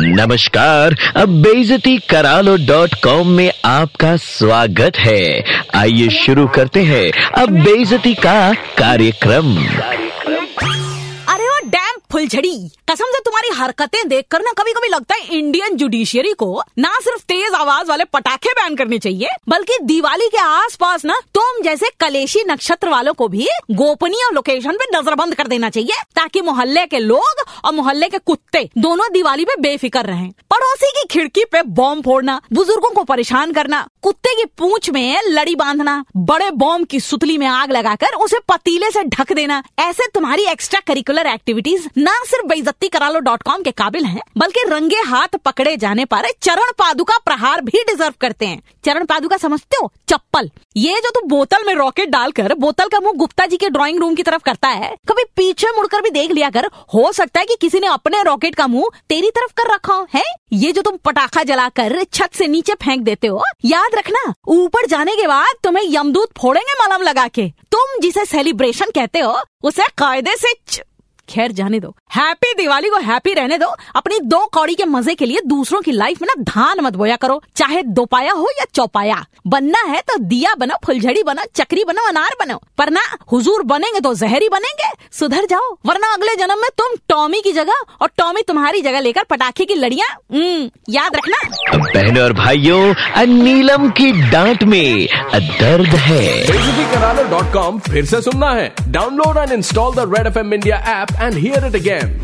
नमस्कार, अब बेजती करालो डॉट कॉम में आपका स्वागत है। आइए शुरू करते हैं अब बेजती का कार्यक्रम। अरे वो डैम फुलझड़ी, कसम से तुम्हारी हरकतें देखकर ना कभी कभी लगता है इंडियन जुडिशियरी को ना सिर्फ़ तेज आवाज़ वाले पटाखे बैन करने चाहिए, बल्कि दिवाली के आसपास ना तुम जैसे कलेशी नक्षत्र वालों को भी गोपनीय लोकेशन पे नजरबंद कर देना चाहिए, ताकि मोहल्ले के लोग और मोहल्ले के कुत्ते दोनों दिवाली पे बेफिक्र रहें। पड़ोसी की खिड़की पे बॉम्ब फोड़ना, बुज़ुर्गों को परेशान करना, कुत्ते की पूंछ में लड़ी बांधना, बड़े बॉम्ब की सुतली में आग लगाकर उसे पतीले से ढक देना, ऐसे तुम्हारी एक्स्ट्रा करिकुलर एक्टिविटीज़ न सिर्फ़ बेजती करा लो डॉट कॉम के काबिल है, बल्कि रंगे हाथ पकड़े जाने पर चरण पादुका प्रहार भी डिजर्व करते हैं। चरण पादुका समझते हो? चप्पल। ये जो तू बोतल में रॉकेट डालकर, बोतल का मुँह गुप्ता जी के ड्राइंग रूम की तरफ़ करता है कभी पीछे मुड़कर भी देख लिया कर, हो सकता है कि किसी ने अपने रॉकेट का मुँह तेरी तरफ़ कर रखा हो, है ये जो तुम पटाखा जलाकर छत से नीचे फेंक देते हो, याद रखना, ऊपर जाने के बाद तुम्हें यमदूत फोड़ेंगे मलम लगा के तुम जिसे सेलिब्रेशन कहते हो, उसे कायदे से. खैर जाने दो। हैप्पी दिवाली को हैप्पी रहने दो। अपनी दो कौड़ी के मज़े के लिए दूसरों की लाइफ में ना धान मत बोया करो। चाहे दोपाया हो या चौपाया। बनना है तो दिया बनो फुलझड़ी बनो चक्री बनो अनार बनो पर ना हुजूर बनेंगे तो जहरी बनेंगे। सुधर जाओ वरना अगले जन्म में तुम टॉमी की जगह और टॉमी तुम्हारी जगह लेकर पटाखे की लड़ियाँ हम्म, याद रखना। बहनों और भाइयों नीलम की डांट में दर्द है। डॉट कॉम फिर से सुनना है। Download and install the red F M India app and hear it again.